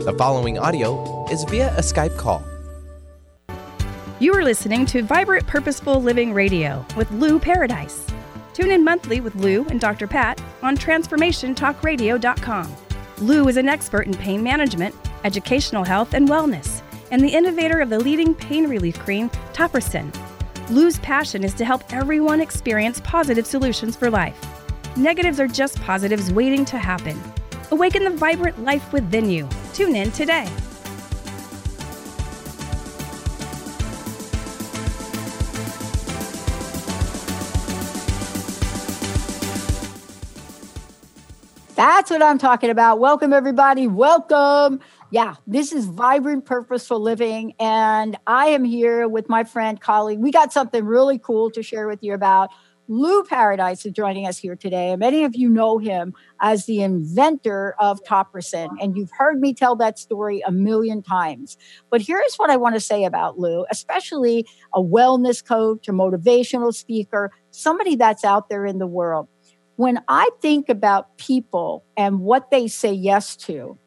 The following audio is via a Skype call. You are listening to Vibrant Purposeful Living Radio with Lou Paradise. Tune in monthly with Lou and Dr. Pat on TransformationTalkRadio.com. Lou is an expert in pain management, educational health, and wellness, and the innovator of the leading pain relief cream, Topricin. Lou's passion is to help everyone experience positive solutions for life. Negatives are just positives waiting to happen. Awaken the vibrant life within you. Tune in today. That's what I'm talking about. Welcome, everybody. Welcome. Yeah, this is Vibrant Purposeful Living. And I am here with my friend, colleague. We got something really cool to share with you about. Lou Paradise is joining us here today. And many of you know him as the inventor of Topricin. And you've heard me tell that story a million times. But here's what I want to say about Lou, especially a wellness coach, a motivational speaker, somebody that's out there in the world when I think about people and what they say yes to,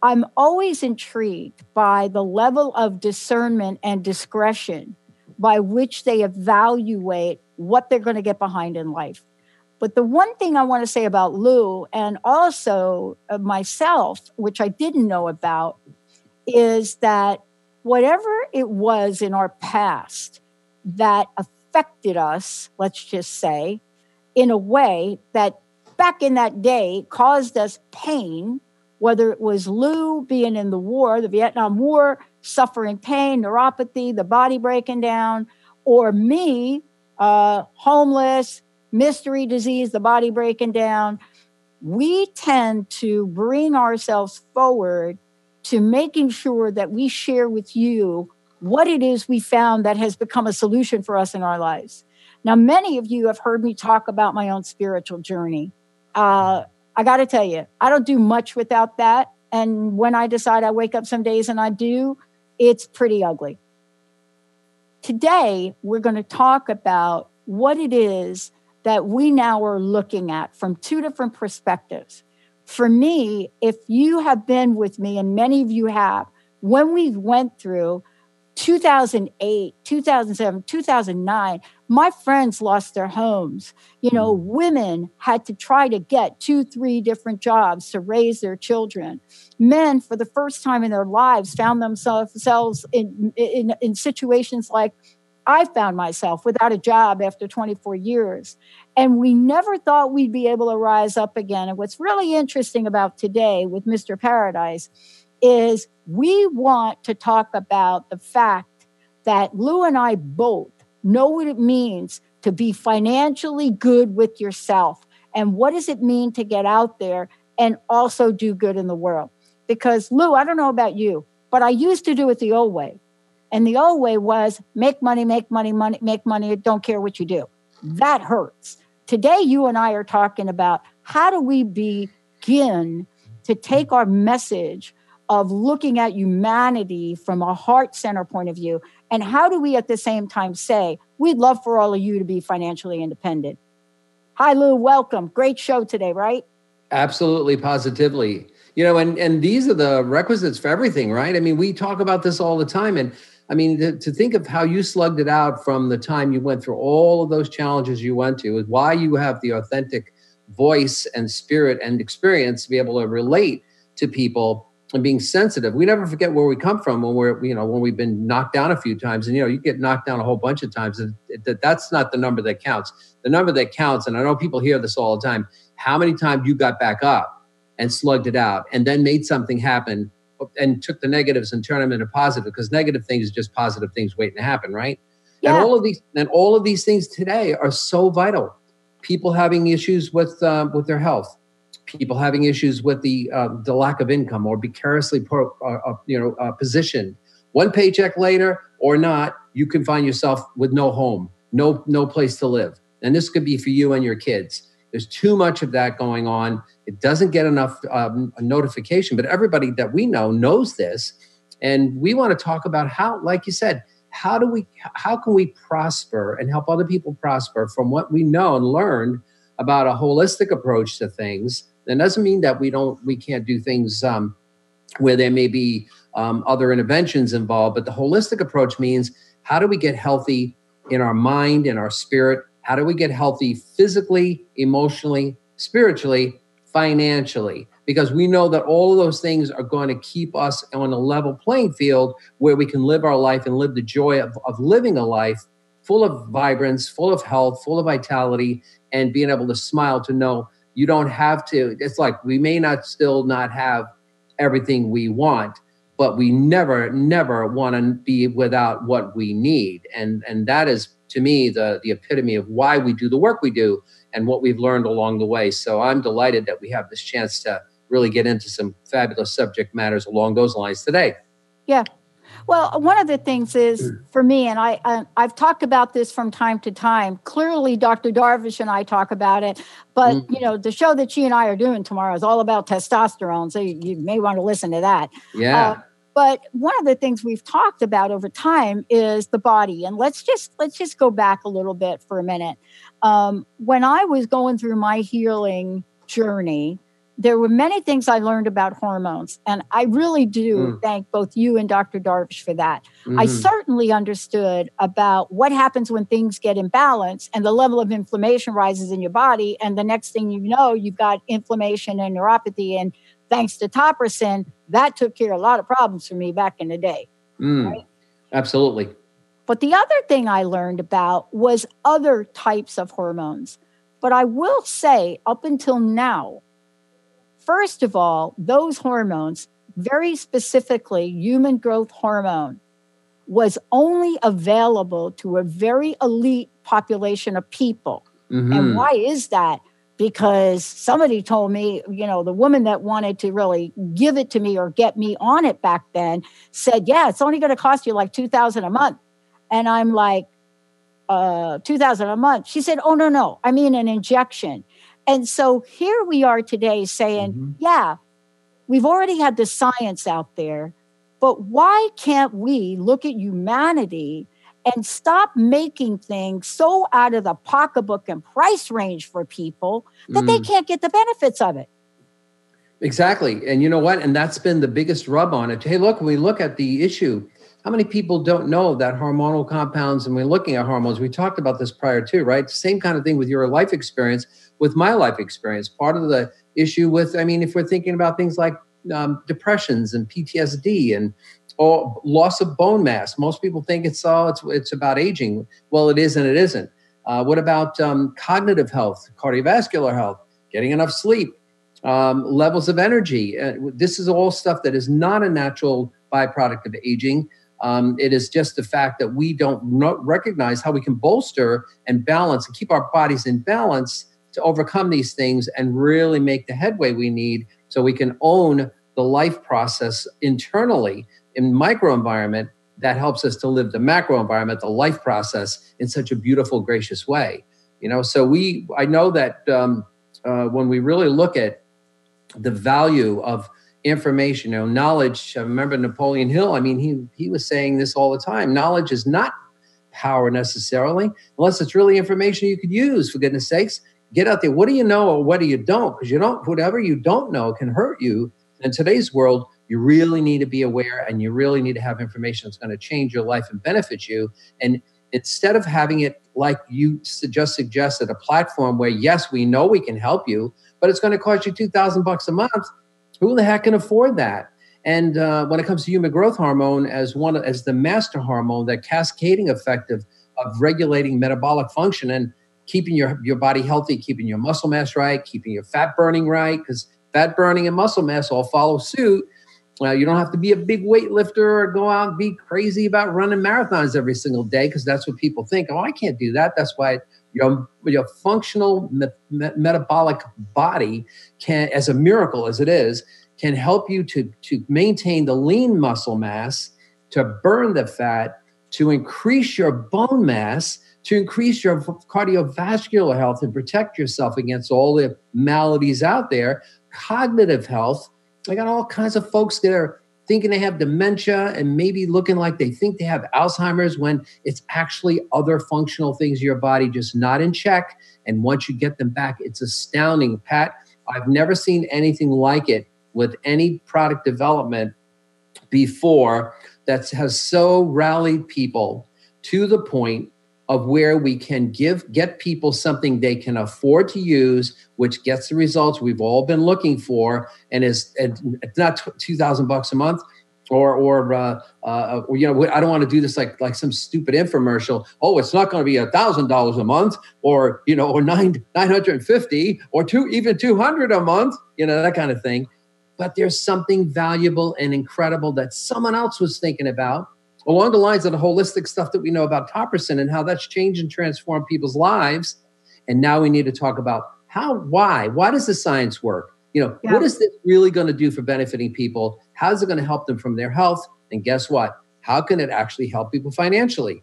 I'm always intrigued by the level of discernment and discretion by which they evaluate what they're going to get behind in life. But the one thing I want to say about Lou and also uh, myself, which I didn't know about, is that whatever it was in our past that affected us, let's just say, in a way that back in that day caused us pain, whether it was Lou being in the war, the Vietnam War, suffering pain, neuropathy, the body breaking down, or me, uh, homeless, mystery disease, the body breaking down. We tend to bring ourselves forward to making sure that we share with you what it is we found that has become a solution for us in our lives. Now, many of you have heard me talk about my own spiritual journey. Uh, I got to tell you, I don't do much without that. And when I decide I wake up some days and I do, it's pretty ugly. Today, we're going to talk about what it is that we now are looking at from two different perspectives. For me, if you have been with me, and many of you have, when we went through 2008, 2007, 2009, my friends lost their homes. You know, mm. women had to try to get two, three different jobs to raise their children. Men, for the first time in their lives, found themselves in, in, in situations like I found myself without a job after 24 years. And we never thought we'd be able to rise up again. And what's really interesting about today with Mr. Paradise is we want to talk about the fact that Lou and I both know what it means to be financially good with yourself and what does it mean to get out there and also do good in the world. Because Lou, I don't know about you, but I used to do it the old way. And the old way was make money, make money, money, make money, don't care what you do. That hurts. Today, you and I are talking about how do we begin to take our message of looking at humanity from a heart center point of view. And how do we at the same time say, we'd love for all of you to be financially independent? Hi, Lou. Welcome. Great show today, right? Absolutely, positively. You know, and and these are the requisites for everything, right? I mean, we talk about this all the time, and I mean, to, to think of how you slugged it out from the time you went through all of those challenges you went to, is why you have the authentic voice and spirit and experience to be able to relate to people and being sensitive. We never forget where we come from when we're, you know, when we've been knocked down a few times. And you know, you get knocked down a whole bunch of times. That that's not the number that counts. The number that counts, and I know people hear this all the time. How many times you got back up and slugged it out, and then made something happen, and took the negatives and turned them into positive? Because negative things are just positive things waiting to happen, right? Yeah. And all of these, and all of these things today are so vital. People having issues with uh, with their health people having issues with the uh, the lack of income or precariously pro, uh, uh, you know uh, positioned. One paycheck later or not, you can find yourself with no home, no no place to live, and this could be for you and your kids. There's too much of that going on. It doesn't get enough um, notification, but everybody that we know knows this, and we want to talk about how, like you said, how do we how can we prosper and help other people prosper from what we know and learned about a holistic approach to things that doesn't mean that we don't we can't do things um, where there may be um, other interventions involved. But the holistic approach means how do we get healthy in our mind, in our spirit? How do we get healthy physically, emotionally, spiritually, financially? Because we know that all of those things are going to keep us on a level playing field where we can live our life and live the joy of, of living a life full of vibrance, full of health, full of vitality, and being able to smile to know you don't have to. It's like we may not still not have everything we want, but we never, never want to be without what we need. And and that is to me the the epitome of why we do the work we do and what we've learned along the way. So I'm delighted that we have this chance to really get into some fabulous subject matters along those lines today. Yeah, well, one of the things is for me, and I, I have talked about this from time to time. Clearly, Dr. Darvish and I talk about it, but mm you know, the show that she and I are doing tomorrow is all about testosterone, so you, you may want to listen to that. Yeah. Uh, but one of the things we've talked about over time is the body, and let's just let's just go back a little bit for a minute. Um, when I was going through my healing journey, there were many things I learned about hormones, and I really do mm. thank both you and Dr. Darvish for that. Mm-hmm. I certainly understood about what happens when things get imbalanced and the level of inflammation rises in your body, and the next thing you know, you've got inflammation and neuropathy. And thanks to Topricin, that took care of a lot of problems for me back in the day. Mm. Right? Absolutely. But the other thing I learned about was other types of hormones. But I will say, up until now, First of all, those hormones, very specifically human growth hormone, was only available to a very elite population of people. Mm-hmm. And why is that? Because somebody told me, you know, the woman that wanted to really give it to me or get me on it back then said, "Yeah, it's only going to cost you like 2000 a month." And I'm like, uh, 2000 a month. She said, "Oh no, no. I mean an injection." And so here we are today saying, mm-hmm. yeah, we've already had the science out there, but why can't we look at humanity and stop making things so out of the pocketbook and price range for people that mm. they can't get the benefits of it? Exactly. And you know what? And that's been the biggest rub on it. Hey, look, we look at the issue, how many people don't know that hormonal compounds, and we're looking at hormones, we talked about this prior too, right? Same kind of thing with your life experience with my life experience. Part of the issue with, I mean, if we're thinking about things like um, depressions and PTSD and or loss of bone mass, most people think it's all it's it's about aging. Well, it is and it isn't. Uh, what about um, cognitive health, cardiovascular health, getting enough sleep, um, levels of energy? Uh, this is all stuff that is not a natural byproduct of aging. Um, it is just the fact that we don't recognize how we can bolster and balance and keep our bodies in balance to overcome these things and really make the headway we need so we can own the life process internally in microenvironment that helps us to live the macro environment the life process in such a beautiful gracious way. You know so we i know that um, uh, when we really look at the value of information you know knowledge i remember napoleon hill i mean he he was saying this all the time knowledge is not power necessarily unless it's really information you could use for goodness sakes get out there. What do you know or what do you don't? Because you don't, whatever you don't know can hurt you. In today's world, you really need to be aware and you really need to have information that's going to change your life and benefit you. And instead of having it like you just suggested, a platform where, yes, we know we can help you, but it's going to cost you 2000 bucks a month. Who the heck can afford that? And uh, when it comes to human growth hormone as one as the master hormone, that cascading effect of, of regulating metabolic function. And keeping your, your body healthy, keeping your muscle mass right, keeping your fat burning right, because fat burning and muscle mass all follow suit. Uh, you don't have to be a big weightlifter or go out and be crazy about running marathons every single day because that's what people think. Oh, I can't do that. That's why your, your functional me- me- metabolic body can, as a miracle as it is, can help you to, to maintain the lean muscle mass, to burn the fat, to increase your bone mass, to increase your cardiovascular health and protect yourself against all the maladies out there. Cognitive health. I got all kinds of folks that are thinking they have dementia and maybe looking like they think they have Alzheimer's when it's actually other functional things in your body just not in check. And once you get them back, it's astounding. Pat, I've never seen anything like it with any product development before that has so rallied people to the point of where we can give get people something they can afford to use which gets the results we've all been looking for and is and not 2000 bucks a month or or uh, uh, you know I don't want to do this like like some stupid infomercial. Oh, it's not going to be a thousand dollars a month, or you know, or nine nine hundred and fifty, or two even two hundred a month. You know that kind of thing. But there's something valuable and incredible that someone else was thinking about along the lines of the holistic stuff that we know about Topricin and how that's changed and transformed people's lives. And now we need to talk about how, why, why does the science work? You know, yeah. what is this really going to do for benefiting people? How is it going to help them from their health? And guess what? How can it actually help people financially?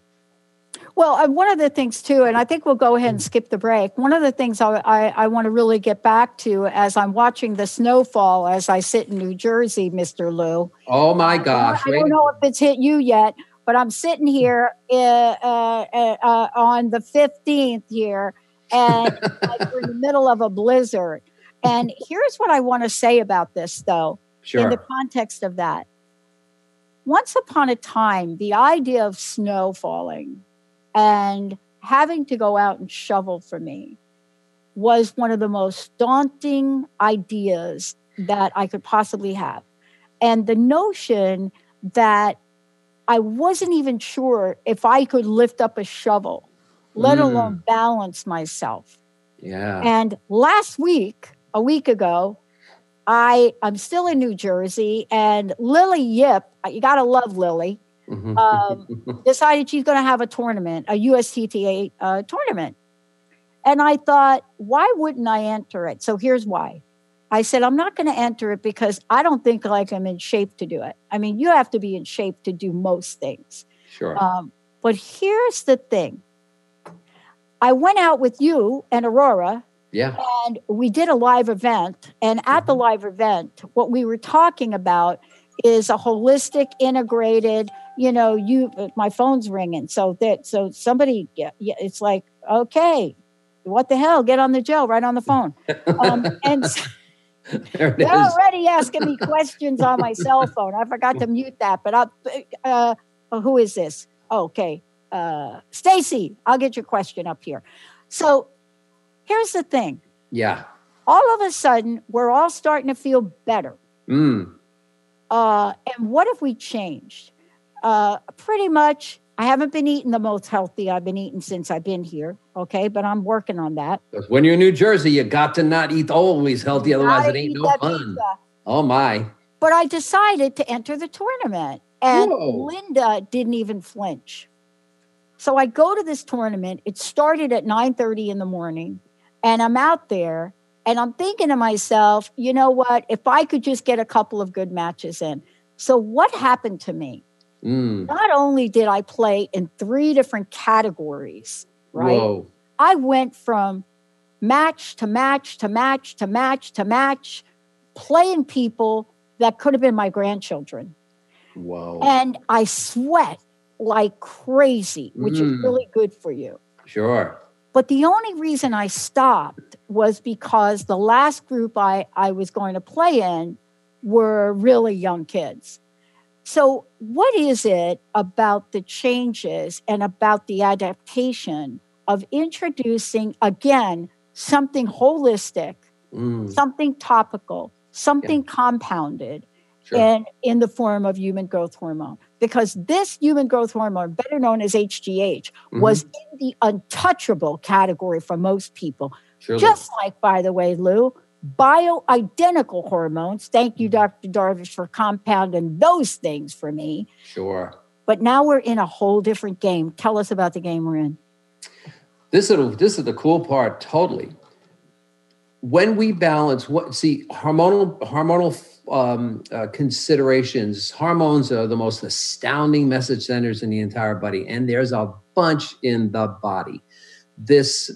Well, one of the things too, and I think we'll go ahead and skip the break. One of the things I, I, I want to really get back to as I'm watching the snowfall as I sit in New Jersey, Mr. Lou. Oh my gosh! I, I don't know if it's hit you yet, but I'm sitting here uh, uh, uh, on the 15th here, and like we're in the middle of a blizzard. And here's what I want to say about this, though, sure. in the context of that. Once upon a time, the idea of snow falling and having to go out and shovel for me was one of the most daunting ideas that I could possibly have. And the notion that I wasn't even sure if I could lift up a shovel, let mm. alone balance myself. Yeah. And last week, a week ago, I I'm still in New Jersey, and Lily Yip, you gotta love Lily. Um, decided she's going to have a tournament, a USTTA uh, tournament, and I thought, why wouldn't I enter it? So here's why. I said, I'm not going to enter it because I don't think like I'm in shape to do it. I mean, you have to be in shape to do most things. Sure. Um, but here's the thing. I went out with you and Aurora yeah. And we did a live event. And at the mm-hmm. live event, what we were talking about is a holistic, integrated, you know, you, my phone's ringing. So that, so somebody, yeah, it's like, okay, what the hell? Get on the Joe, right on the phone. Um, and they're already asking me questions on my cell phone. I forgot to mute that, but I'll, uh, who is this? Oh, okay. Uh, Stacy, I'll get your question up here. So Here's the thing. Yeah. All of a sudden, we're all starting to feel better. Mm. Uh, and what if we changed? Uh, pretty much, I haven't been eating the most healthy I've been eating since I've been here. Okay, but I'm working on that. When you're in New Jersey, you got to not eat always healthy, otherwise it ain't no fun. Pizza. Oh my! But I decided to enter the tournament, and Whoa. Linda didn't even flinch. So I go to this tournament. It started at 9:30 in the morning. And I'm out there and I'm thinking to myself, you know what? If I could just get a couple of good matches in. So, what happened to me? Mm. Not only did I play in three different categories, right? Whoa. I went from match to match to match to match to match, playing people that could have been my grandchildren. Wow. And I sweat like crazy, which mm. is really good for you. Sure. But the only reason I stopped was because the last group I, I was going to play in were really young kids. So, what is it about the changes and about the adaptation of introducing, again, something holistic, mm. something topical, something yeah. compounded, sure. and in the form of human growth hormone? because this human growth hormone, better known as HGH, mm-hmm. was in the untouchable category for most people. Surely. Just like, by the way, Lou, bioidentical hormones. Thank you, Dr. Darvish, for compounding those things for me. Sure. But now we're in a whole different game. Tell us about the game we're in. This is this is the cool part. Totally. When we balance, what see hormonal hormonal um, uh, considerations, hormones are the most astounding message centers in the entire body, and there's a bunch in the body. This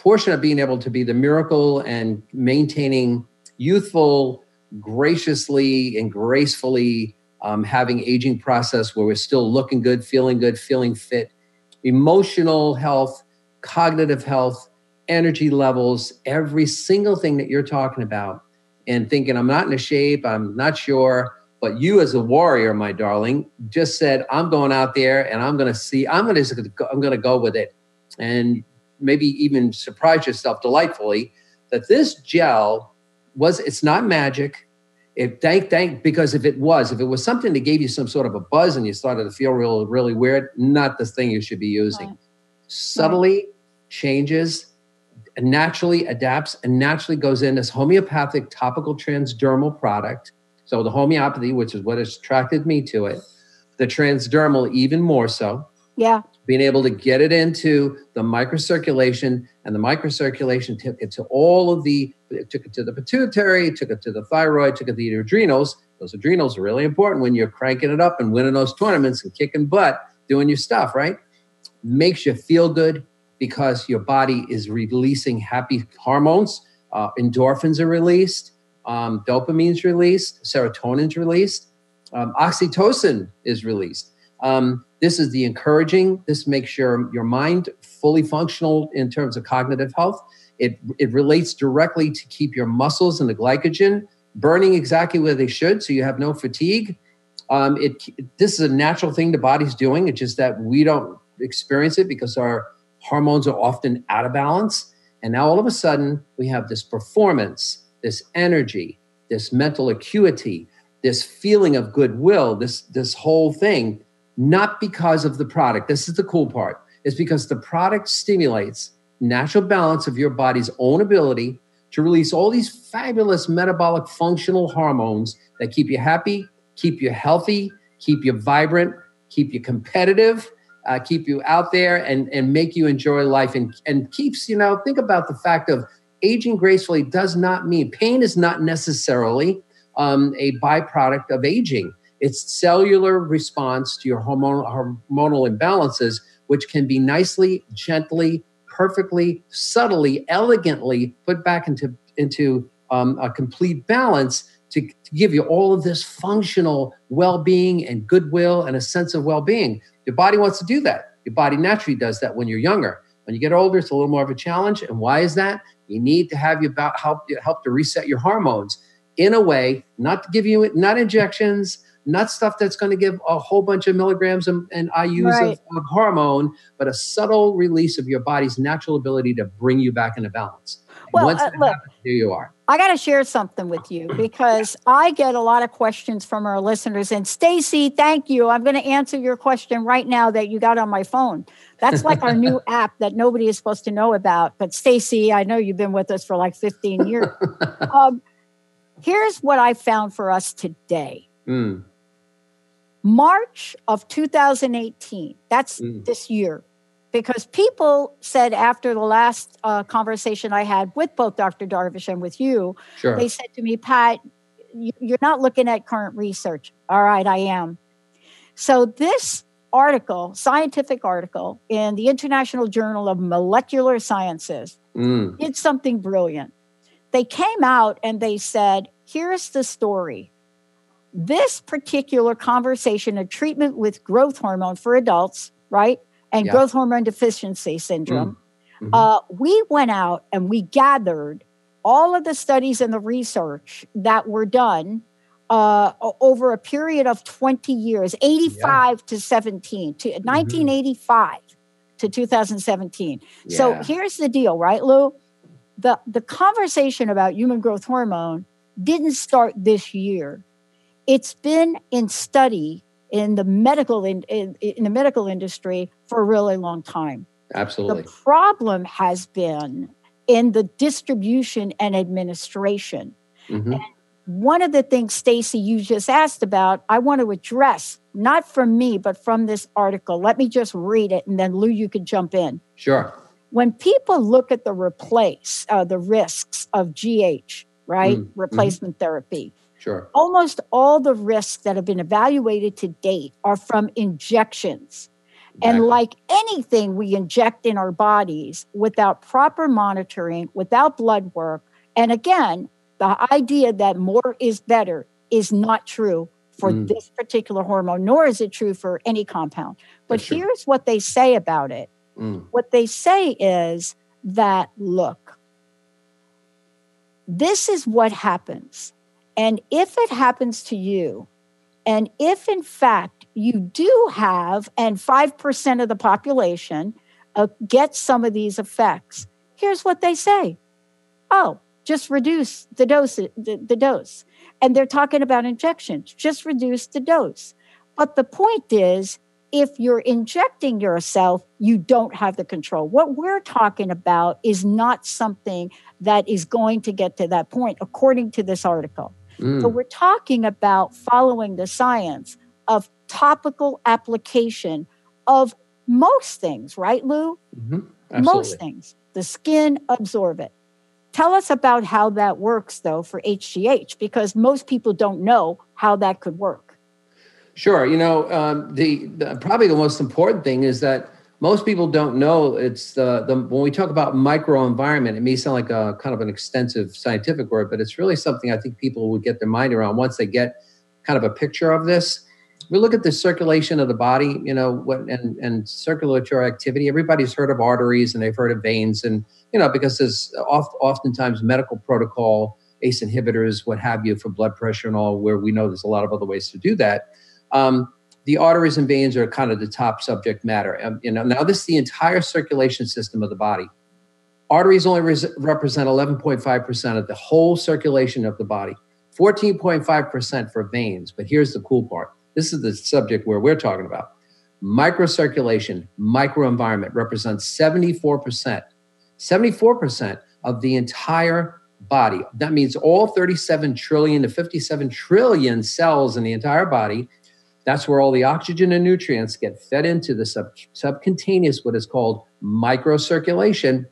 portion of being able to be the miracle and maintaining youthful, graciously and gracefully um, having aging process where we're still looking good, feeling good, feeling fit, emotional health, cognitive health, energy levels, every single thing that you're talking about and thinking, I'm not in a shape, I'm not sure. But you, as a warrior, my darling, just said, I'm going out there and I'm going to see, I'm going to, I'm going to go with it. And maybe even surprise yourself delightfully that this gel was, it's not magic. It thank, thank, because if it was, if it was something that gave you some sort of a buzz and you started to feel real, really weird, not the thing you should be using. Right. Subtly right. changes naturally adapts and naturally goes in as homeopathic topical transdermal product. So the homeopathy, which is what has attracted me to it, the transdermal even more so. Yeah. Being able to get it into the microcirculation and the microcirculation took it to all of the, it took it to the pituitary, took it to the thyroid, took it to the adrenals. Those adrenals are really important when you're cranking it up and winning those tournaments and kicking butt, doing your stuff, right? Makes you feel good, because your body is releasing happy hormones. Uh, endorphins are released, um, dopamine's released, serotonin's released, um, oxytocin is released. Um, this is the encouraging. This makes your your mind fully functional in terms of cognitive health. It it relates directly to keep your muscles and the glycogen burning exactly where they should, so you have no fatigue. Um, it this is a natural thing the body's doing. It's just that we don't experience it because our hormones are often out of balance. And now all of a sudden, we have this performance, this energy, this mental acuity, this feeling of goodwill, this, this whole thing, not because of the product. This is the cool part. It's because the product stimulates natural balance of your body's own ability to release all these fabulous metabolic functional hormones that keep you happy, keep you healthy, keep you vibrant, keep you competitive, uh, keep you out there and, and make you enjoy life and, and keeps, you know, think about the fact of aging gracefully does not mean pain is not necessarily um, a byproduct of aging. It's cellular response to your hormonal, hormonal imbalances, which can be nicely, gently, perfectly, subtly, elegantly put back into, into um, a complete balance to, to give you all of this functional well-being and goodwill and a sense of well-being your body wants to do that. Your body naturally does that when you're younger. When you get older, it's a little more of a challenge. And why is that? You need to have you about help help to reset your hormones in a way, not to give you not injections, not stuff that's going to give a whole bunch of milligrams and, and IUs right. of, of, hormone, but a subtle release of your body's natural ability to bring you back into balance. Well, once uh, look, happens, here you are. I got to share something with you because I get a lot of questions from our listeners. And Stacy, thank you. I'm going to answer your question right now that you got on my phone. That's like our new app that nobody is supposed to know about. But Stacy, I know you've been with us for like 15 years. um, here's what I found for us today. Mm. March of 2018. That's mm. this year because people said after the last uh, conversation I had with both Dr. Darvish and with you, sure. they said to me, Pat, you're not looking at current research. All right, I am. So this article, scientific article in the International Journal of Molecular Sciences, mm. did something brilliant. They came out and they said, here's the story. This particular conversation of treatment with growth hormone for adults, right? and yeah. growth hormone deficiency syndrome. Mm. Mm-hmm. Uh, we went out and we gathered all of the studies and the research that were done uh, over a period of 20 years 85 yeah. to 17 to mm-hmm. 1985 to 2017 yeah. so here's the deal right lou the, the conversation about human growth hormone didn't start this year it's been in study in the medical in, in, in the medical industry for a really long time. Absolutely. The problem has been in the distribution and administration. Mm-hmm. And one of the things, Stacy, you just asked about, I want to address, not from me, but from this article. Let me just read it, and then Lou, you could jump in. Sure. When people look at the replace, uh, the risks of GH, right, mm-hmm. replacement mm-hmm. therapy, Sure. Almost all the risks that have been evaluated to date are from injections. Exactly. And like anything we inject in our bodies without proper monitoring, without blood work, and again, the idea that more is better is not true for mm. this particular hormone, nor is it true for any compound. But here's what they say about it. Mm. What they say is that, look, this is what happens. And if it happens to you, and if in fact you do have, and 5% of the population uh, get some of these effects, here's what they say Oh, just reduce the dose, the, the dose. And they're talking about injections, just reduce the dose. But the point is, if you're injecting yourself, you don't have the control. What we're talking about is not something that is going to get to that point, according to this article. Mm. So we're talking about following the science of topical application of most things, right, Lou? Mm-hmm. Most things. The skin absorb it. Tell us about how that works, though, for HGH, because most people don't know how that could work. Sure. You know, um, the, the, probably the most important thing is that most people don't know it's the, the when we talk about microenvironment, it may sound like a kind of an extensive scientific word, but it's really something I think people would get their mind around once they get kind of a picture of this. We look at the circulation of the body, you know, what and and circulatory activity. Everybody's heard of arteries and they've heard of veins, and you know, because there's oft, oftentimes medical protocol, ACE inhibitors, what have you, for blood pressure and all, where we know there's a lot of other ways to do that. Um, the arteries and veins are kind of the top subject matter. Um, you know, now this is the entire circulation system of the body. Arteries only res- represent 11.5% of the whole circulation of the body, 14.5% for veins. But here's the cool part. This is the subject where we're talking about. Microcirculation, microenvironment represents 74%, 74% of the entire body. That means all 37 trillion to 57 trillion cells in the entire body that's where all the oxygen and nutrients get fed into the sub, subcutaneous, what is called microcirculation,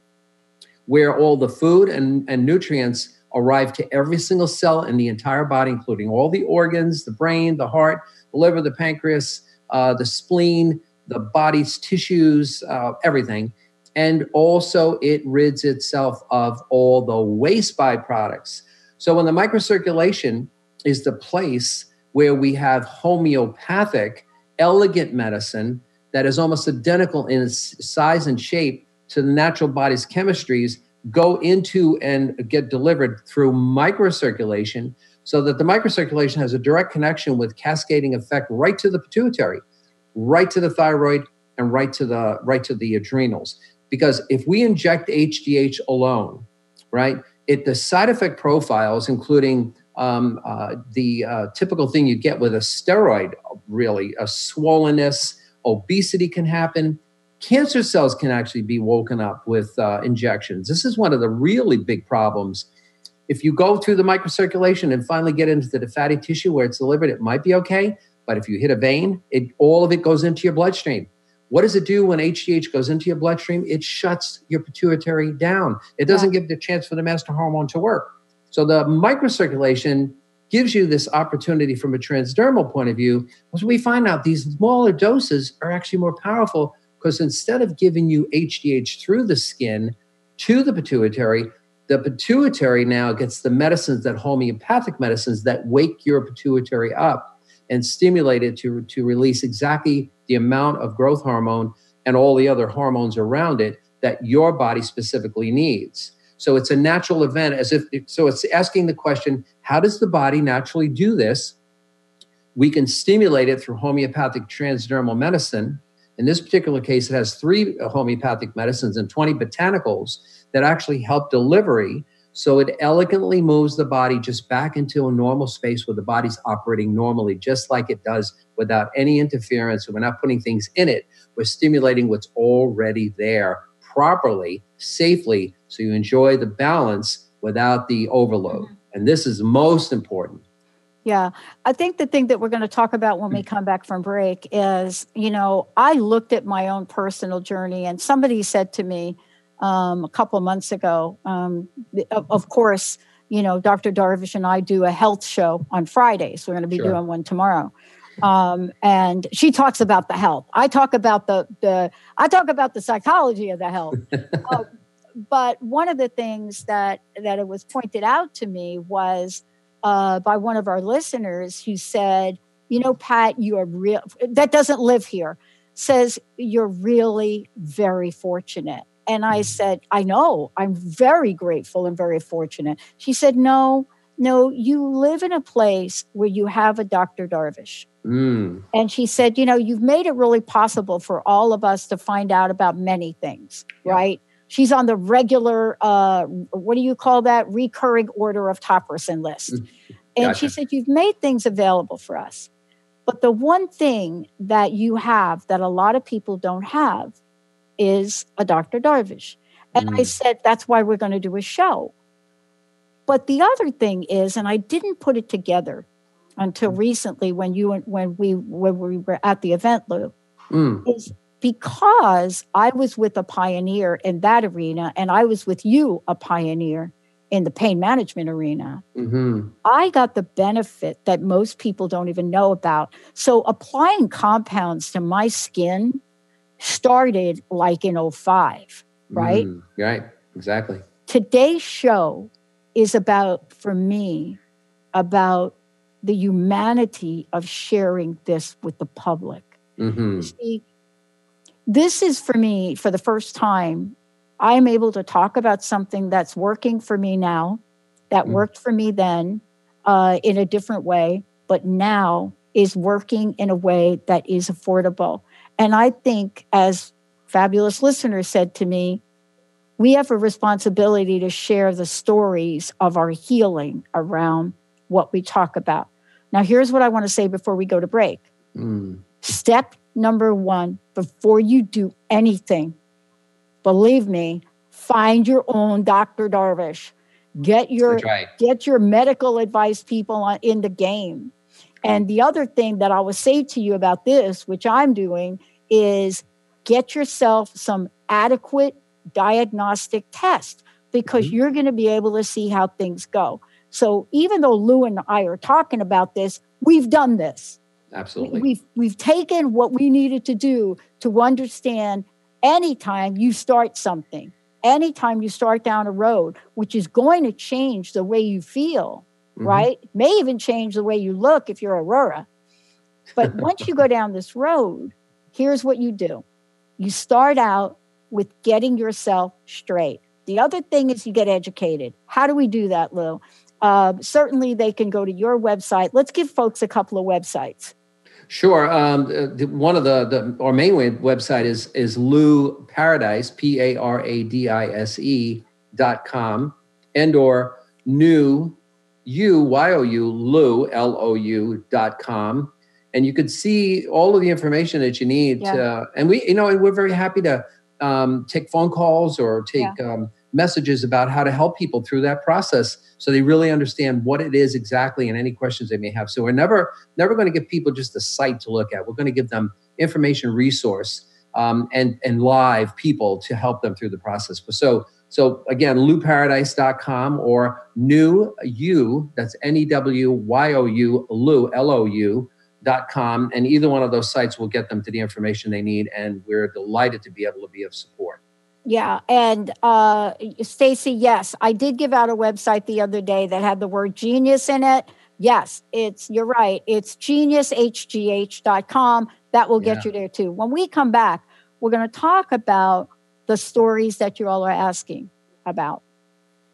where all the food and, and nutrients arrive to every single cell in the entire body, including all the organs, the brain, the heart, the liver, the pancreas, uh, the spleen, the body's tissues, uh, everything. And also, it rids itself of all the waste byproducts. So, when the microcirculation is the place where we have homeopathic, elegant medicine that is almost identical in its size and shape to the natural body's chemistries go into and get delivered through microcirculation so that the microcirculation has a direct connection with cascading effect right to the pituitary right to the thyroid and right to the right to the adrenals. Because if we inject HGH alone right it the side effect profiles including um, uh, the uh, typical thing you get with a steroid, really, a swollenness, obesity can happen. Cancer cells can actually be woken up with uh, injections. This is one of the really big problems. If you go through the microcirculation and finally get into the fatty tissue where it's delivered, it might be okay. But if you hit a vein, it, all of it goes into your bloodstream. What does it do when HGH goes into your bloodstream? It shuts your pituitary down. It doesn't yeah. give the chance for the master hormone to work. So the microcirculation gives you this opportunity from a transdermal point of view, because we find out these smaller doses are actually more powerful because instead of giving you HGH through the skin to the pituitary, the pituitary now gets the medicines that homeopathic medicines that wake your pituitary up and stimulate it to, to release exactly the amount of growth hormone and all the other hormones around it that your body specifically needs. So it's a natural event as if, so it's asking the question, how does the body naturally do this? We can stimulate it through homeopathic transdermal medicine. In this particular case, it has three homeopathic medicines and 20 botanicals that actually help delivery. So it elegantly moves the body just back into a normal space where the body's operating normally, just like it does without any interference. we're not putting things in it. We're stimulating what's already there properly, safely, so you enjoy the balance without the overload. Mm-hmm. And this is most important. Yeah. I think the thing that we're going to talk about when we come back from break is, you know, I looked at my own personal journey and somebody said to me um, a couple months ago, um, of, of, course, you know, Dr. Darvish and I do a health show on Fridays. We're going to be sure. doing one tomorrow. Um, and she talks about the health. I talk about the the I talk about the psychology of the health. uh, but one of the things that that it was pointed out to me was uh, by one of our listeners who said, "You know, Pat, you are real. That doesn't live here." Says you're really very fortunate, And I said, I know, I'm very grateful and very fortunate. She said, No, no, you live in a place where you have a Dr. Darvish. Mm. And she said, You know, you've made it really possible for all of us to find out about many things, yeah. right? She's on the regular, uh, what do you call that? Recurring order of Topricin list. Mm. And gotcha. she said, You've made things available for us. But the one thing that you have that a lot of people don't have is a Dr. Darvish. And mm. I said, That's why we're going to do a show. But the other thing is, and I didn't put it together until mm. recently when you when we when we were at the event, Lou, mm. is because I was with a pioneer in that arena, and I was with you, a pioneer in the pain management arena. Mm-hmm. I got the benefit that most people don't even know about. So applying compounds to my skin started like in 05, right? Mm, right, exactly. Today's show is about, for me, about the humanity of sharing this with the public. Mm-hmm. See, this is for me, for the first time, I'm able to talk about something that's working for me now, that mm-hmm. worked for me then uh, in a different way, but now is working in a way that is affordable. And I think, as fabulous listeners said to me, we have a responsibility to share the stories of our healing around what we talk about. Now, here's what I want to say before we go to break. Mm. Step number one before you do anything, believe me, find your own Dr. Darvish. Get your right. get your medical advice people on, in the game. And the other thing that I will say to you about this, which I'm doing, is get yourself some adequate diagnostic test because mm-hmm. you're going to be able to see how things go. So even though Lou and I are talking about this, we've done this. Absolutely. We've we've taken what we needed to do to understand anytime you start something, anytime you start down a road, which is going to change the way you feel, mm-hmm. right? May even change the way you look if you're Aurora. But once you go down this road, here's what you do. You start out with getting yourself straight. The other thing is you get educated. How do we do that, Lou? Uh, certainly, they can go to your website. Let's give folks a couple of websites. Sure. Um, the, one of the, the our main website is is Lou Paradise P A R A D I S E dot com and or new U Y O U Lou L O U dot com and you could see all of the information that you need. Yeah. To, and we, you know, and we're very happy to um, take phone calls or take yeah. um, messages about how to help people through that process so they really understand what it is exactly and any questions they may have. So we're never never going to give people just a site to look at. We're going to give them information resource um, and and live people to help them through the process. So so again, louparadise.com or new you that's N E W Y O U Lou L O U dot com, and either one of those sites will get them to the information they need. And we're delighted to be able to be of support. Yeah, and uh, Stacy, yes, I did give out a website the other day that had the word genius in it. Yes, it's you're right. It's geniushgh.com. That will get yeah. you there too. When we come back, we're going to talk about the stories that you all are asking about.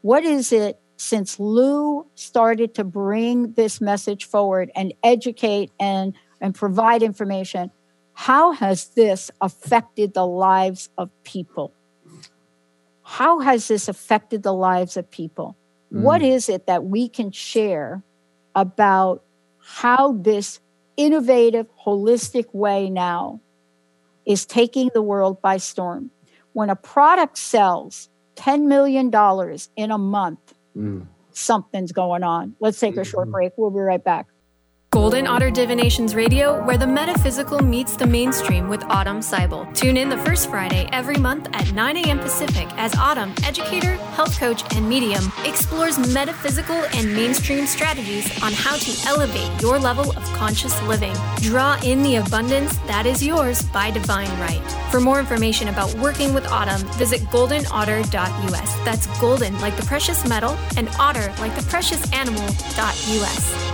What is it since Lou started to bring this message forward and educate and, and provide information, how has this affected the lives of people? How has this affected the lives of people? Mm. What is it that we can share about how this innovative, holistic way now is taking the world by storm? When a product sells $10 million in a month, Mm. Something's going on. Let's take a short mm-hmm. break. We'll be right back. Golden Otter Divinations Radio, where the metaphysical meets the mainstream with Autumn Seibel. Tune in the first Friday every month at 9 a.m. Pacific as Autumn, educator, health coach, and medium, explores metaphysical and mainstream strategies on how to elevate your level of conscious living. Draw in the abundance that is yours by divine right. For more information about working with Autumn, visit goldenotter.us. That's golden like the precious metal and otter like the precious animal.us.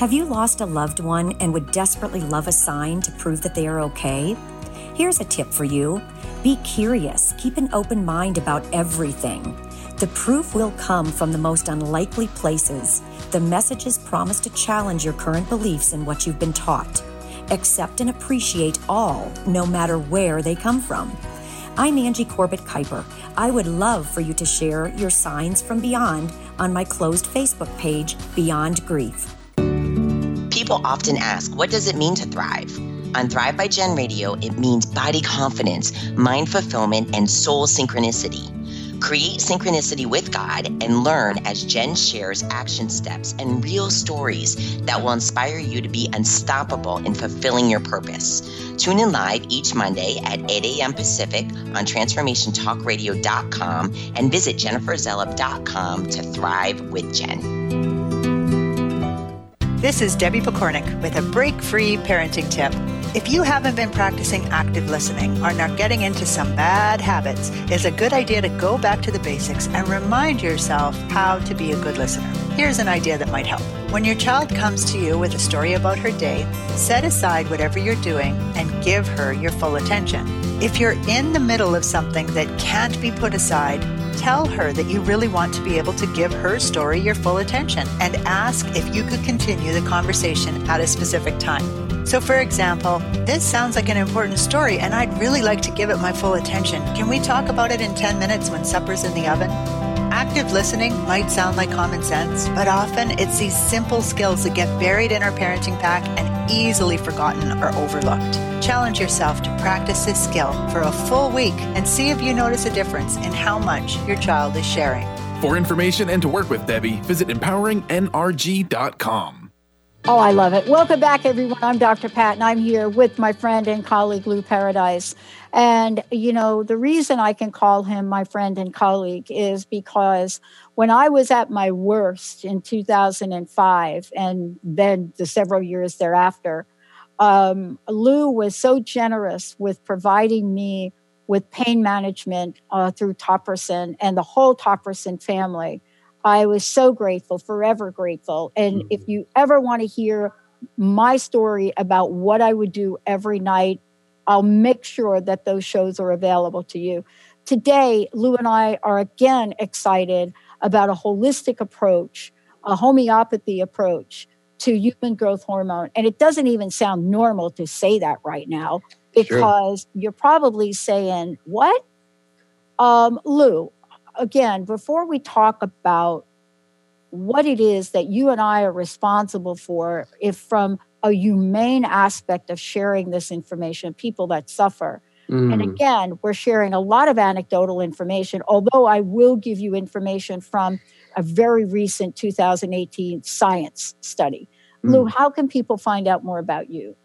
Have you lost a loved one and would desperately love a sign to prove that they are okay? Here's a tip for you be curious, keep an open mind about everything. The proof will come from the most unlikely places. The messages promise to challenge your current beliefs and what you've been taught. Accept and appreciate all, no matter where they come from. I'm Angie Corbett Kuiper. I would love for you to share your signs from beyond on my closed Facebook page, Beyond Grief. People often ask, what does it mean to thrive? On Thrive by Jen Radio, it means body confidence, mind fulfillment, and soul synchronicity. Create synchronicity with God and learn as Jen shares action steps and real stories that will inspire you to be unstoppable in fulfilling your purpose. Tune in live each Monday at 8 a.m. Pacific on transformationtalkradio.com and visit jenniferzellup.com to thrive with Jen. This is Debbie Pokornik with a break free parenting tip. If you haven't been practicing active listening or are getting into some bad habits, it's a good idea to go back to the basics and remind yourself how to be a good listener. Here's an idea that might help. When your child comes to you with a story about her day, set aside whatever you're doing and give her your full attention. If you're in the middle of something that can't be put aside, tell her that you really want to be able to give her story your full attention and ask if you could continue the conversation at a specific time. So, for example, this sounds like an important story and I'd really like to give it my full attention. Can we talk about it in 10 minutes when supper's in the oven? Active listening might sound like common sense, but often it's these simple skills that get buried in our parenting pack and easily forgotten or overlooked. Challenge yourself to practice this skill for a full week and see if you notice a difference in how much your child is sharing. For information and to work with Debbie, visit empoweringnrg.com. Oh, I love it. Welcome back, everyone. I'm Dr. Pat, and I'm here with my friend and colleague, Lou Paradise. And, you know, the reason I can call him my friend and colleague is because when I was at my worst in 2005 and then the several years thereafter, um, Lou was so generous with providing me with pain management uh, through Topricin and the whole Topricin family. I was so grateful, forever grateful. And mm-hmm. if you ever want to hear my story about what I would do every night, I'll make sure that those shows are available to you. Today, Lou and I are again excited about a holistic approach, a homeopathy approach to human growth hormone. And it doesn't even sound normal to say that right now because sure. you're probably saying, What? Um, Lou, again, before we talk about what it is that you and I are responsible for, if from a humane aspect of sharing this information, people that suffer. Mm. And again, we're sharing a lot of anecdotal information, although I will give you information from a very recent 2018 science study. Mm. Lou, how can people find out more about you?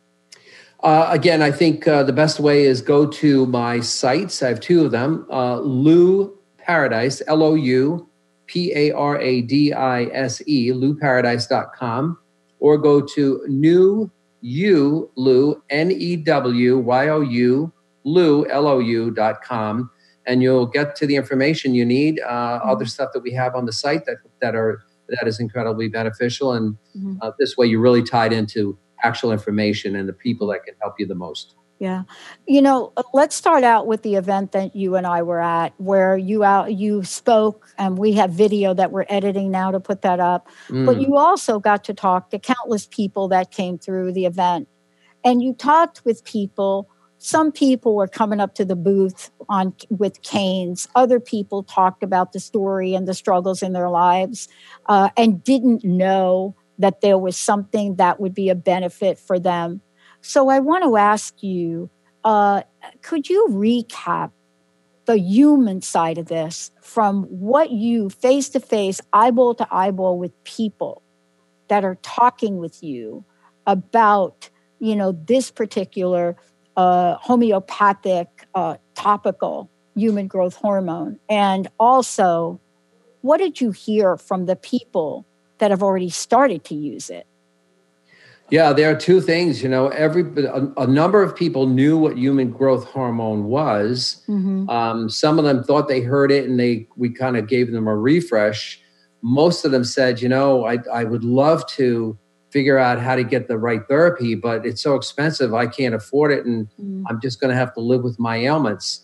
Uh, again, I think uh, the best way is go to my sites. I have two of them. Uh, Lou Paradise, L O U P A R A D I S E, louparadise.com, or go to new you Lou N E W Y O U Lou L O U dot com, and you'll get to the information you need. Uh, mm-hmm. Other stuff that we have on the site that that are that is incredibly beneficial, and mm-hmm. uh, this way you're really tied into actual information and the people that can help you the most. Yeah. You know, let's start out with the event that you and I were at where you out you spoke and we have video that we're editing now to put that up. Mm. But you also got to talk to countless people that came through the event. And you talked with people some people were coming up to the booth on with canes. Other people talked about the story and the struggles in their lives uh, and didn't know that there was something that would be a benefit for them. So I want to ask you uh, could you recap the human side of this from what you face to face, eyeball to eyeball with people that are talking with you about you know, this particular uh, homeopathic uh, topical human growth hormone? And also, what did you hear from the people that have already started to use it? Yeah, there are two things. You know, every a, a number of people knew what human growth hormone was. Mm-hmm. Um, some of them thought they heard it, and they we kind of gave them a refresh. Most of them said, you know, I I would love to figure out how to get the right therapy, but it's so expensive, I can't afford it, and mm-hmm. I'm just going to have to live with my ailments.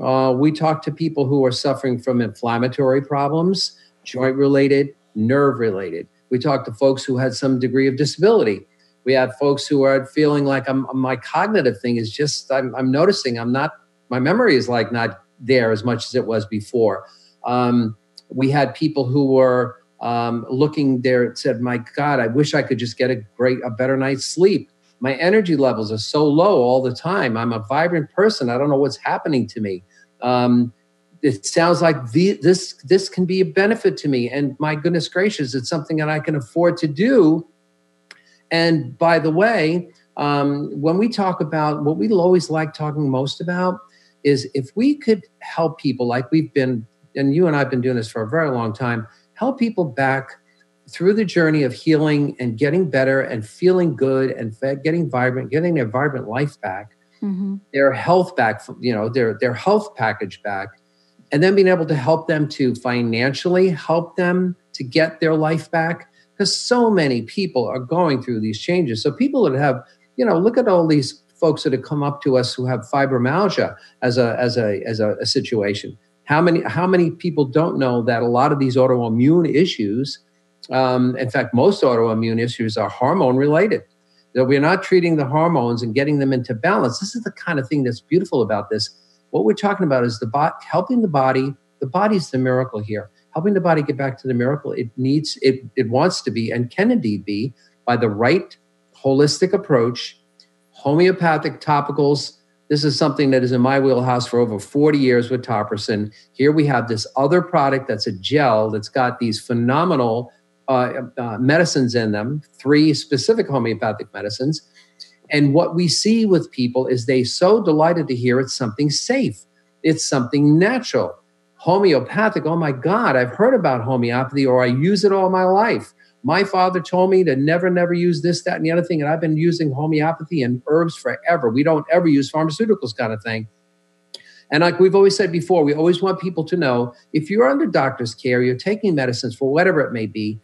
Uh, we talked to people who are suffering from inflammatory problems, joint related, nerve related. We talked to folks who had some degree of disability we have folks who are feeling like I'm, my cognitive thing is just I'm, I'm noticing I'm not my memory is like not there as much as it was before. Um, we had people who were um, looking there it said, "My God, I wish I could just get a great, a better night's sleep. My energy levels are so low all the time. I'm a vibrant person. I don't know what's happening to me. Um, it sounds like the, this this can be a benefit to me. And my goodness gracious, it's something that I can afford to do and by the way, um, when we talk about what we always like talking most about is if we could help people like we've been, and you and I've been doing this for a very long time, help people back through the journey of healing and getting better and feeling good and getting vibrant, getting their vibrant life back, mm-hmm. their health back, you know, their their health package back, and then being able to help them to financially help them to get their life back because so many people are going through these changes. So people that have, you know, look at all these folks that have come up to us who have fibromyalgia as a as a as a, a situation. How many how many people don't know that a lot of these autoimmune issues, um, in fact, most autoimmune issues are hormone related. That we're not treating the hormones and getting them into balance. This is the kind of thing that's beautiful about this. What we're talking about is the bot helping the body. The body's the miracle here helping the body get back to the miracle it needs it it wants to be and can indeed be by the right holistic approach homeopathic topicals this is something that is in my wheelhouse for over 40 years with Topricin. Here we have this other product that's a gel that's got these phenomenal uh, uh, medicines in them, three specific homeopathic medicines. And what we see with people is they so delighted to hear it's something safe, it's something natural homeopathic. Oh my God, I've heard about homeopathy or I use it all my life. My father told me to never, never use this, that, and the other thing. And I've been using homeopathy and herbs forever. We don't ever use pharmaceuticals, kind of thing. And like we've always said before, we always want people to know if you're under doctor's care, you're taking medicines for whatever it may be,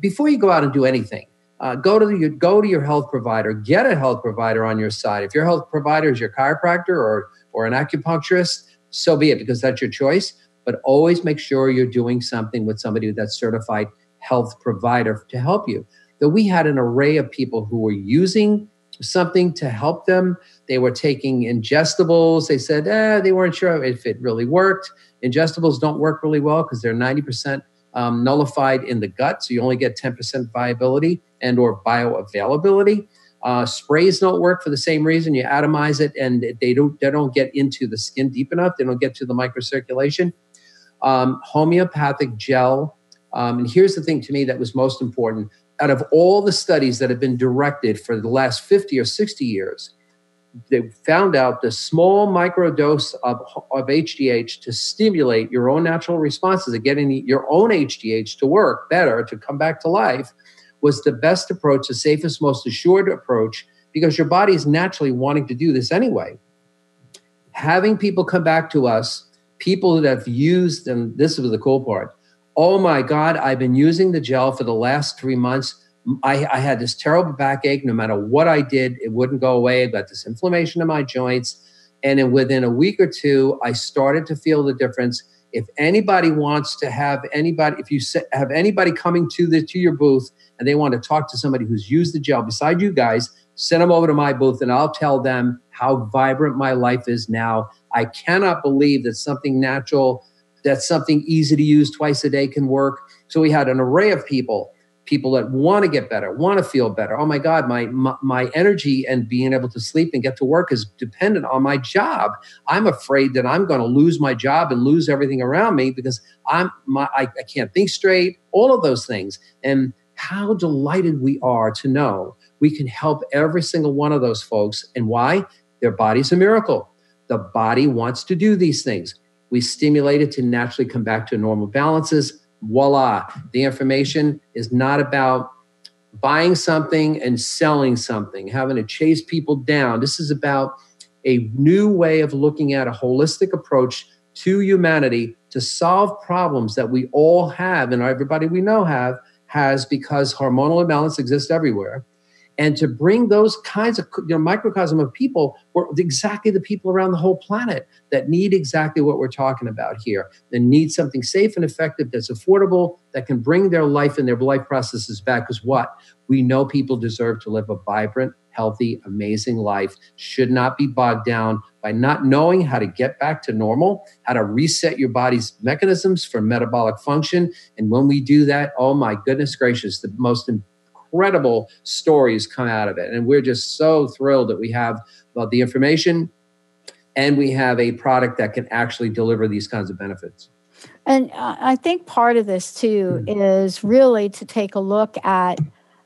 before you go out and do anything, uh, go to the, go to your health provider, get a health provider on your side. If your health provider is your chiropractor or or an acupuncturist, so be it, because that's your choice but always make sure you're doing something with somebody that's certified health provider to help you. That we had an array of people who were using something to help them. They were taking ingestibles. They said eh, they weren't sure if it really worked. Ingestibles don't work really well because they're 90% um, nullified in the gut, so you only get 10% viability and or bioavailability. Uh, sprays don't work for the same reason. You atomize it, and they don't they don't get into the skin deep enough. They don't get to the microcirculation um, homeopathic gel. Um, and here's the thing to me that was most important out of all the studies that have been directed for the last 50 or 60 years, they found out the small microdose of, of HGH to stimulate your own natural responses of getting your own HGH to work better, to come back to life, was the best approach, the safest, most assured approach, because your body is naturally wanting to do this anyway. Having people come back to us people that have used, and this was the cool part. Oh my God, I've been using the gel for the last three months. I, I had this terrible backache. No matter what I did, it wouldn't go away. I got this inflammation in my joints. And then within a week or two, I started to feel the difference. If anybody wants to have anybody, if you have anybody coming to the to your booth and they want to talk to somebody who's used the gel beside you guys, send them over to my booth and I'll tell them how vibrant my life is now. I cannot believe that something natural, that something easy to use twice a day can work. So we had an array of people, people that want to get better, want to feel better. Oh my God, my, my, my energy and being able to sleep and get to work is dependent on my job. I'm afraid that I'm going to lose my job and lose everything around me because I'm my I, I can't think straight. All of those things and how delighted we are to know we can help every single one of those folks. And why? Their body's a miracle. The body wants to do these things. We stimulate it to naturally come back to normal balances. Voila. The information is not about buying something and selling something, having to chase people down. This is about a new way of looking at a holistic approach to humanity to solve problems that we all have and everybody we know have has because hormonal imbalance exists everywhere and to bring those kinds of you know, microcosm of people were exactly the people around the whole planet that need exactly what we're talking about here that need something safe and effective that's affordable that can bring their life and their life processes back because what? We know people deserve to live a vibrant healthy amazing life should not be bogged down by not knowing how to get back to normal how to reset your body's mechanisms for metabolic function and when we do that oh my goodness gracious the most incredible stories come out of it. And we're just so thrilled that we have well, the information and we have a product that can actually deliver these kinds of benefits. And I think part of this too mm-hmm. is really to take a look at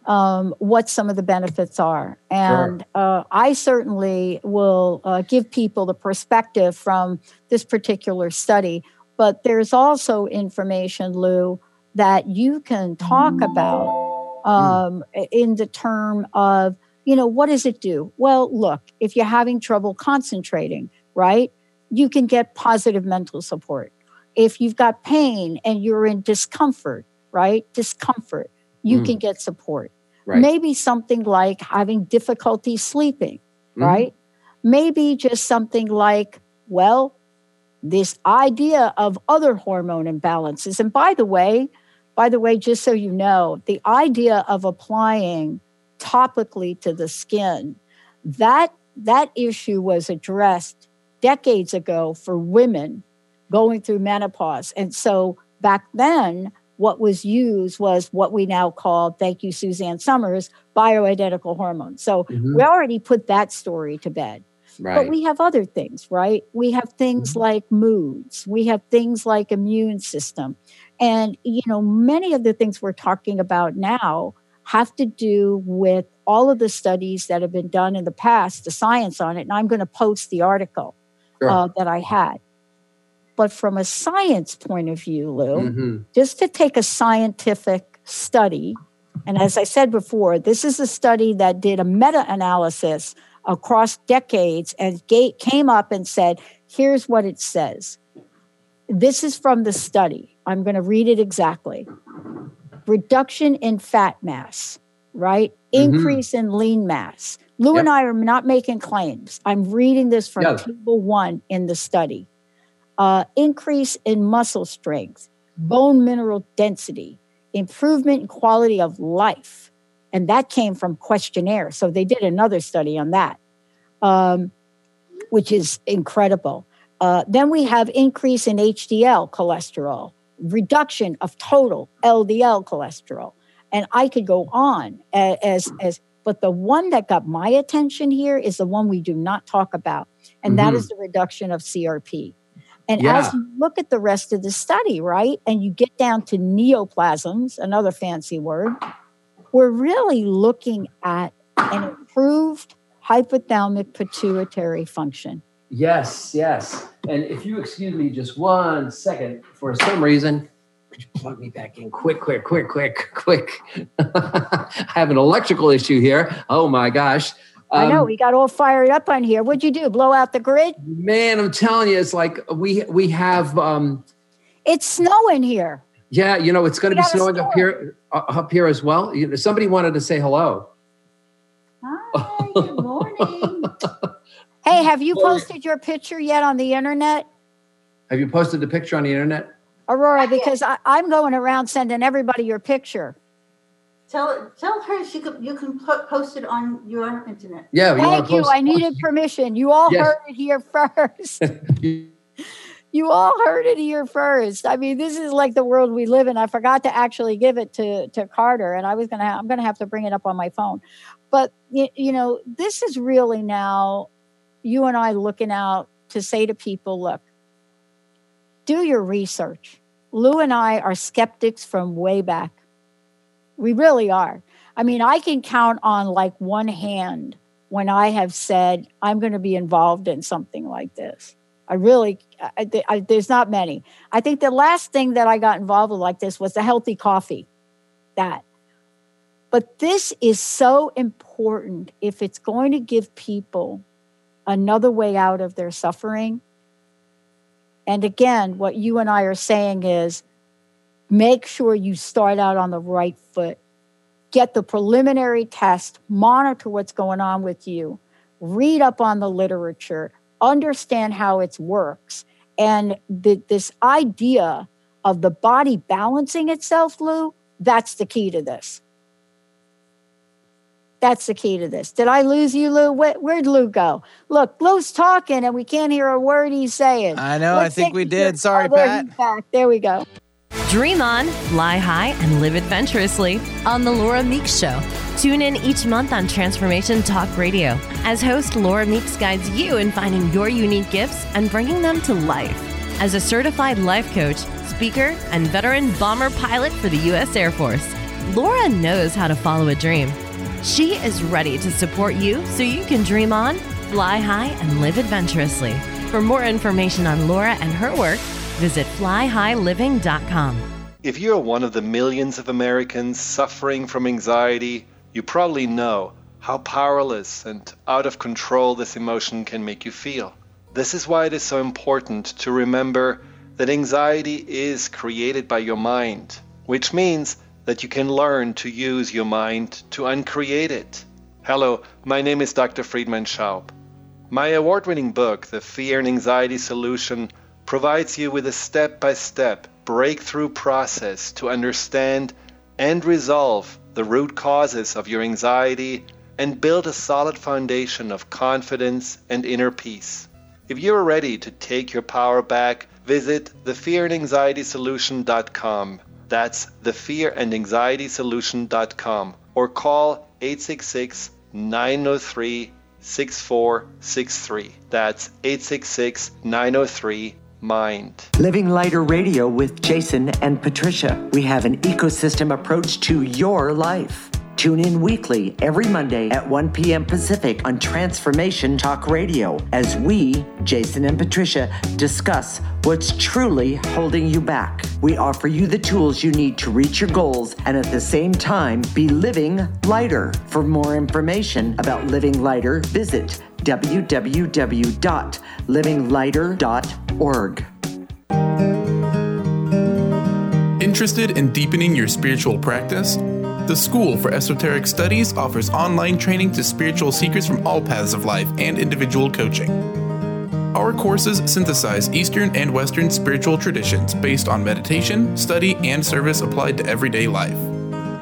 um, what some of the benefits are. And sure. uh, I certainly will uh, give people the perspective from this particular study. But there's also information, Lou, that you can talk about. Um, mm. in the term of, you know, what does it do? Well, look, if you're having trouble concentrating, right, you can get positive mental support. If you've got pain and you're in discomfort, right, discomfort, you mm. can get support. Right. Maybe something like having difficulty sleeping, mm. right? Maybe just something like, well, this idea of other hormone imbalances. And by the way, by the way, just so you know, the idea of applying topically to the skin, that that issue was addressed decades ago for women going through menopause. And so back then, what was used was what we now call, thank you, Suzanne Somers, bioidentical hormones. So mm-hmm. we already put that story to bed. Right. But we have other things, right? We have things mm-hmm. like moods, we have things like immune system. And, you know, many of the things we're talking about now have to do with all of the studies that have been done in the past, the science on it. And I'm going to post the article sure. uh, that I had. But from a science point of view, Lou, mm-hmm. just to take a scientific study, and as I said before, this is a study that did a meta analysis across decades and came up and said, here's what it says. This is from the study. I'm going to read it exactly. Reduction in fat mass, right? Mm-hmm. Increase in lean mass. Lou yep. and I are not making claims. I'm reading this from table one in the study. Uh, increase in muscle strength, bone mineral density, improvement in quality of life. And that came from questionnaire. So they did another study on that, um, which is incredible. Uh, then we have increase in HDL cholesterol, reduction of total LDL cholesterol. And I could go on as, as, but the one that got my attention here is the one we do not talk about, and mm-hmm. that is the reduction of CRP. And yeah. as you look at the rest of the study, right, and you get down to neoplasms, another fancy word, we're really looking at an improved hypothalamic pituitary function. Yes, yes. And if you excuse me just one second, for some reason, could you plug me back in quick, quick, quick, quick, quick? I have an electrical issue here. Oh my gosh. Um, I know um, we got all fired up on here. What'd you do? Blow out the grid? Man, I'm telling you, it's like we we have. um It's snowing here. Yeah, you know it's going to be snowing up here uh, up here as well. You know, somebody wanted to say hello. Hi. Good morning. Hey, have you posted your picture yet on the internet? Have you posted the picture on the internet? Aurora, because I, am going around sending everybody your picture. Tell tell her she could you can post it on your internet. Yeah, you thank you. I needed permission. You all yes. heard it here first. you all heard it here first. I mean, this is like the world we live in. I forgot to actually give it to to Carter, and I was gonna ha- I'm gonna have to bring it up on my phone. But you, you know, this is really now you and I looking out to say to people, look, do your research. Lou and I are skeptics from way back. We really are. I mean, I can count on like one hand when I have said, I'm going to be involved in something like this. I really, I, I, there's not many. I think the last thing that I got involved with like this was the healthy coffee. That. But this is so important if it's going to give people another way out of their suffering. And again, what you and I are saying is make sure you start out on the right foot. Get the preliminary test, monitor what's going on with you, read up on the literature, understand how it works. And the, this idea of the body balancing itself, Lou, that's the key to this. That's the key to this. Did I lose you, Lou? Where, would Lou go? Look, Lou's talking and we can't hear a word he's saying. I know. Let's I think we did. Sorry, Pat. Back. There we go. Dream on, fly high, and live adventurously on The Laura Meeks Show. Tune in each month on Transformation Talk Radio as host Laura Meeks guides you in finding your unique gifts and bringing them to life. As a certified life coach, speaker, and veteran bomber pilot for the U.S. Air Force, Laura knows how to follow a dream she is ready to support you so you can dream on, fly high, and live adventurously. For more information on Laura and her work, visit flyhighliving.com. If you're one of the millions of Americans suffering from anxiety, you probably know how powerless and out of control this emotion can make you feel. This is why it is so important to remember that anxiety is created by your mind, which means that you can learn to use your mind to uncreate it. Hello, my name is Dr. Friedemann Schaub. My award winning book, The Fear and Anxiety Solution, provides you with a step by step breakthrough process to understand and resolve the root causes of your anxiety and build a solid foundation of confidence and inner peace. If you're ready to take your power back, visit thefearandanxietysolution.com that's thefearandanxietysolution.com or call 866 903 6463. That's 866 903 Mind. Living Lighter Radio with Jason and Patricia. We have an ecosystem approach to your life. Tune in weekly every Monday at 1 p.m. Pacific on Transformation Talk Radio as we, Jason and Patricia, discuss what's truly holding you back. We offer you the tools you need to reach your goals and at the same time be living lighter. For more information about Living Lighter, visit www.livinglighter.org. Interested in deepening your spiritual practice? The School for Esoteric Studies offers online training to spiritual seekers from all paths of life and individual coaching. Our courses synthesize Eastern and Western spiritual traditions based on meditation, study, and service applied to everyday life.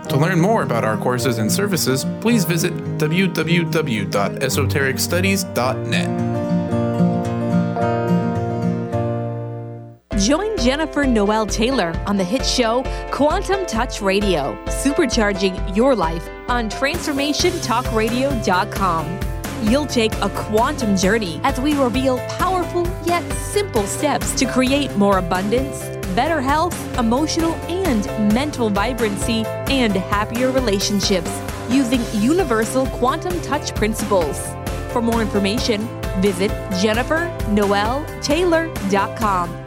To learn more about our courses and services, please visit www.esotericstudies.net. Join Jennifer Noel Taylor on the hit show Quantum Touch Radio, supercharging your life on TransformationTalkRadio.com. You'll take a quantum journey as we reveal powerful yet simple steps to create more abundance, better health, emotional and mental vibrancy, and happier relationships using universal quantum touch principles. For more information, visit jennifernoeltaylor.com.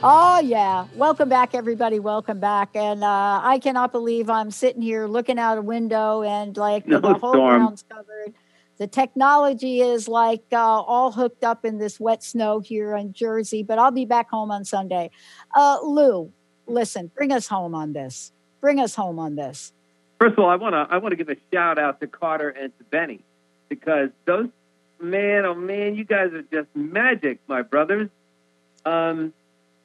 Oh, yeah. Welcome back, everybody. Welcome back. And uh, I cannot believe I'm sitting here looking out a window and like no the whole storm. ground's covered. The technology is like uh, all hooked up in this wet snow here in Jersey, but I'll be back home on Sunday. Uh, Lou, listen, bring us home on this. Bring us home on this. First of all, I want to I want to give a shout out to Carter and to Benny because those man, oh man, you guys are just magic, my brothers. Um,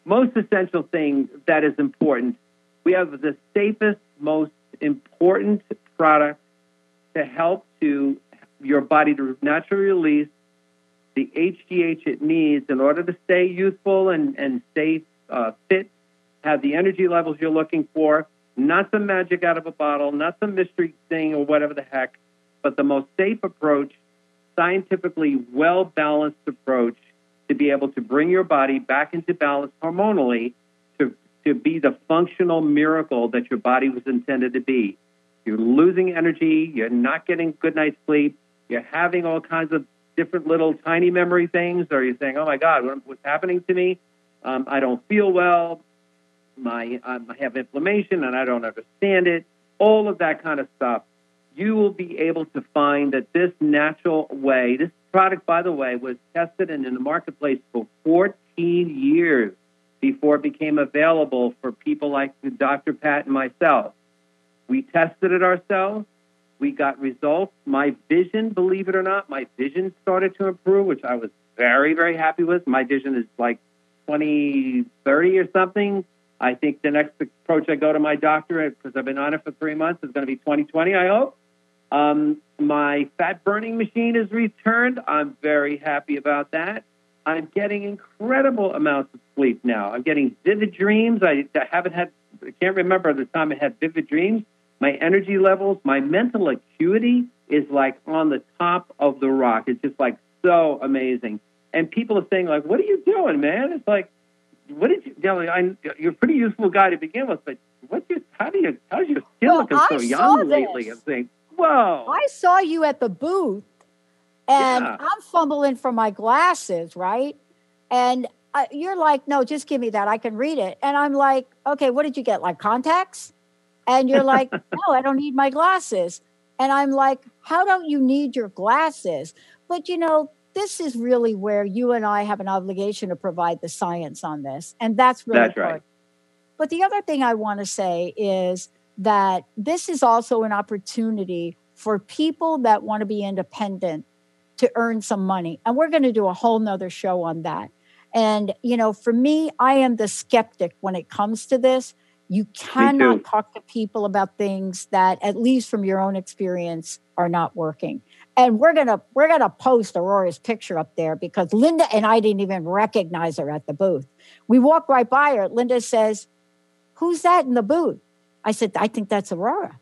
most essential thing that is important. We have the safest, most important product to help to your body to naturally release the HGH it needs in order to stay youthful and, and stay uh, fit, have the energy levels you're looking for, not some magic out of a bottle, not some mystery thing or whatever the heck, but the most safe approach, scientifically well balanced approach to be able to bring your body back into balance hormonally to, to be the functional miracle that your body was intended to be. You're losing energy. You're not getting good night's sleep. You're having all kinds of different little tiny memory things, or you're saying, "Oh my God, what, what's happening to me? Um, I don't feel well. My um, I have inflammation, and I don't understand it." All of that kind of stuff. You will be able to find that this natural way, this product, by the way, was tested and in the marketplace for 14 years before it became available for people like Dr. Pat and myself. We tested it ourselves. We got results. My vision, believe it or not, my vision started to improve, which I was very, very happy with. My vision is like 2030 or something. I think the next approach I go to my doctor, because I've been on it for three months, is going to be 2020, I hope. Um, my fat burning machine is returned. I'm very happy about that. I'm getting incredible amounts of sleep now. I'm getting vivid dreams. I, I haven't had, I can't remember the time I had vivid dreams. My energy levels, my mental acuity is like on the top of the rock. It's just like so amazing. And people are saying like, "What are you doing, man?" It's like, "What did you? know, I, you're a pretty useful guy to begin with, but what's your? How do you? How's your skin Well, so young this. lately?" I'm saying, "Whoa!" I saw you at the booth and Yeah. I'm fumbling for my glasses, right? And I, you're like, no, just give me that. I can read it. And I'm like, okay, what did you get? Like contacts? And you're like, no, I don't need my glasses. And I'm like, how don't you need your glasses? But you know, this is really where you and I have an obligation to provide the science on this. And that's really That's right. important. But the other thing I want to say is that this is also an opportunity for people that want to be independent to earn some money. And we're going to do a whole nother show on that. And, you know, for me, I am the skeptic when it comes to this. You cannot talk to people about things that, at least from your own experience, are not working. And we're gonna we're gonna post Aurora's picture up there because Linda and I didn't even recognize her at the booth. We walk right by her. Linda says, Who's that in the booth? I said, I think that's Aurora.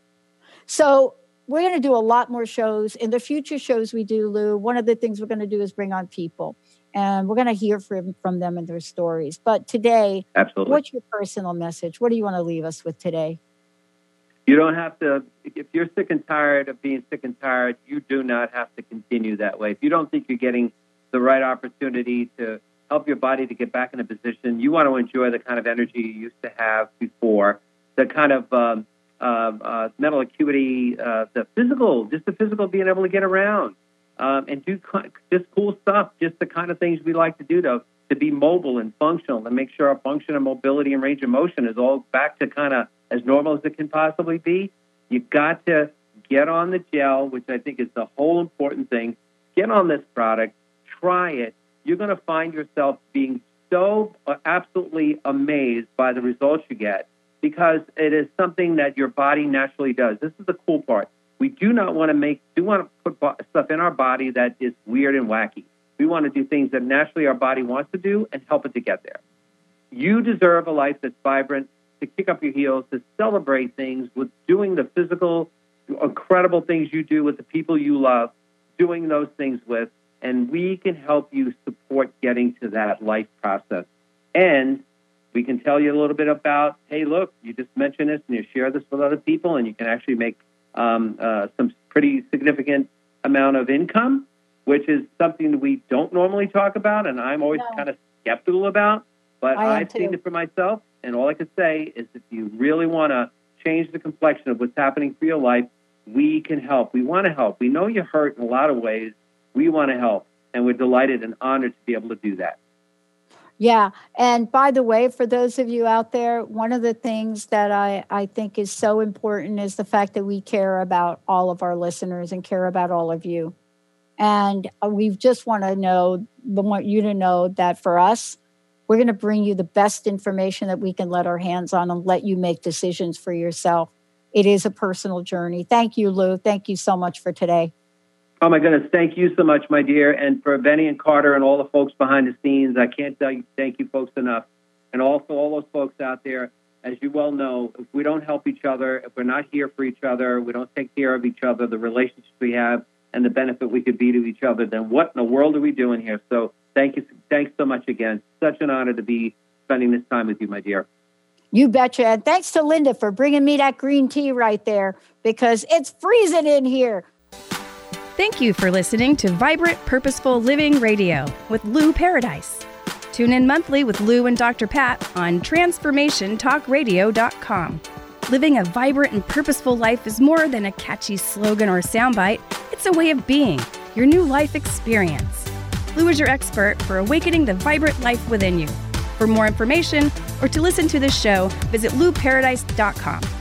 So we're going to do a lot more shows. In the future shows we do, Lou, one of the things we're going to do is bring on people and we're going to hear from, from them and their stories. But today, Absolutely. what's your personal message? What do you want to leave us with today? You don't have to, if you're sick and tired of being sick and tired, you do not have to continue that way. If you don't think you're getting the right opportunity to help your body to get back in a position, you want to enjoy the kind of energy you used to have before, the kind of um, uh, uh, mental acuity, uh, the physical, just the physical being able to get around um, and do just cool stuff, just the kind of things we like to do to, to be mobile and functional and make sure our function and mobility and range of motion is all back to kind of as normal as it can possibly be. You got to get on the gel, which I think is the whole important thing. Get on this product, try it. You're going to find yourself being so uh, absolutely amazed by the results you get because it is something that your body naturally does. This is the cool part. We do not want to make, do want to put stuff in our body that is weird and wacky. We want to do things that naturally our body wants to do and help it to get there. You deserve a life that's vibrant, to kick up your heels, to celebrate things with doing the physical, incredible things you do with the people you love, doing those things with, and we can help you support getting to that life process. And we can tell you a little bit about, hey, look, you just mentioned this and you share this with other people, and you can actually make um, uh, some pretty significant amount of income, which is something that we don't normally talk about, and I'm always No. kind of skeptical about. But I i've seen it for myself, and all I can say is if you really want to change the complexion of what's happening for your life, we can help. We want to help. We know you're hurt in a lot of ways. We want to help, and we're delighted and honored to be able to do that. Yeah. And by the way, for those of you out there, one of the things that I, I think is so important is the fact that we care about all of our listeners and care about all of you. And uh, we just want to know, we want you to know that for us, we're going to bring you the best information that we can let our hands on and let you make decisions for yourself. It is a personal journey. Thank you, Lou. Thank you so much for today. Oh my goodness, thank you so much, my dear. And for Benny and Carter and all the folks behind the scenes, I can't tell you thank you folks enough. And also all those folks out there, as you well know, if we don't help each other, if we're not here for each other, we don't take care of each other, the relationships we have and the benefit we could be to each other, then what in the world are we doing here? So thank you thanks so much again. Such an honor to be spending this time with you, my dear. You betcha. And thanks to Linda for bringing me that green tea right there because it's freezing in here. Thank you for listening to Vibrant Purposeful Living Radio with Lou Paradise. Tune in monthly with Lou and Dr. Pat on TransformationTalkRadio.com. Living a vibrant and purposeful life is more than a catchy slogan or soundbite, it's a way of being, your new life experience. Lou is your expert for awakening the vibrant life within you. For more information or to listen to this show, visit louparadise.com.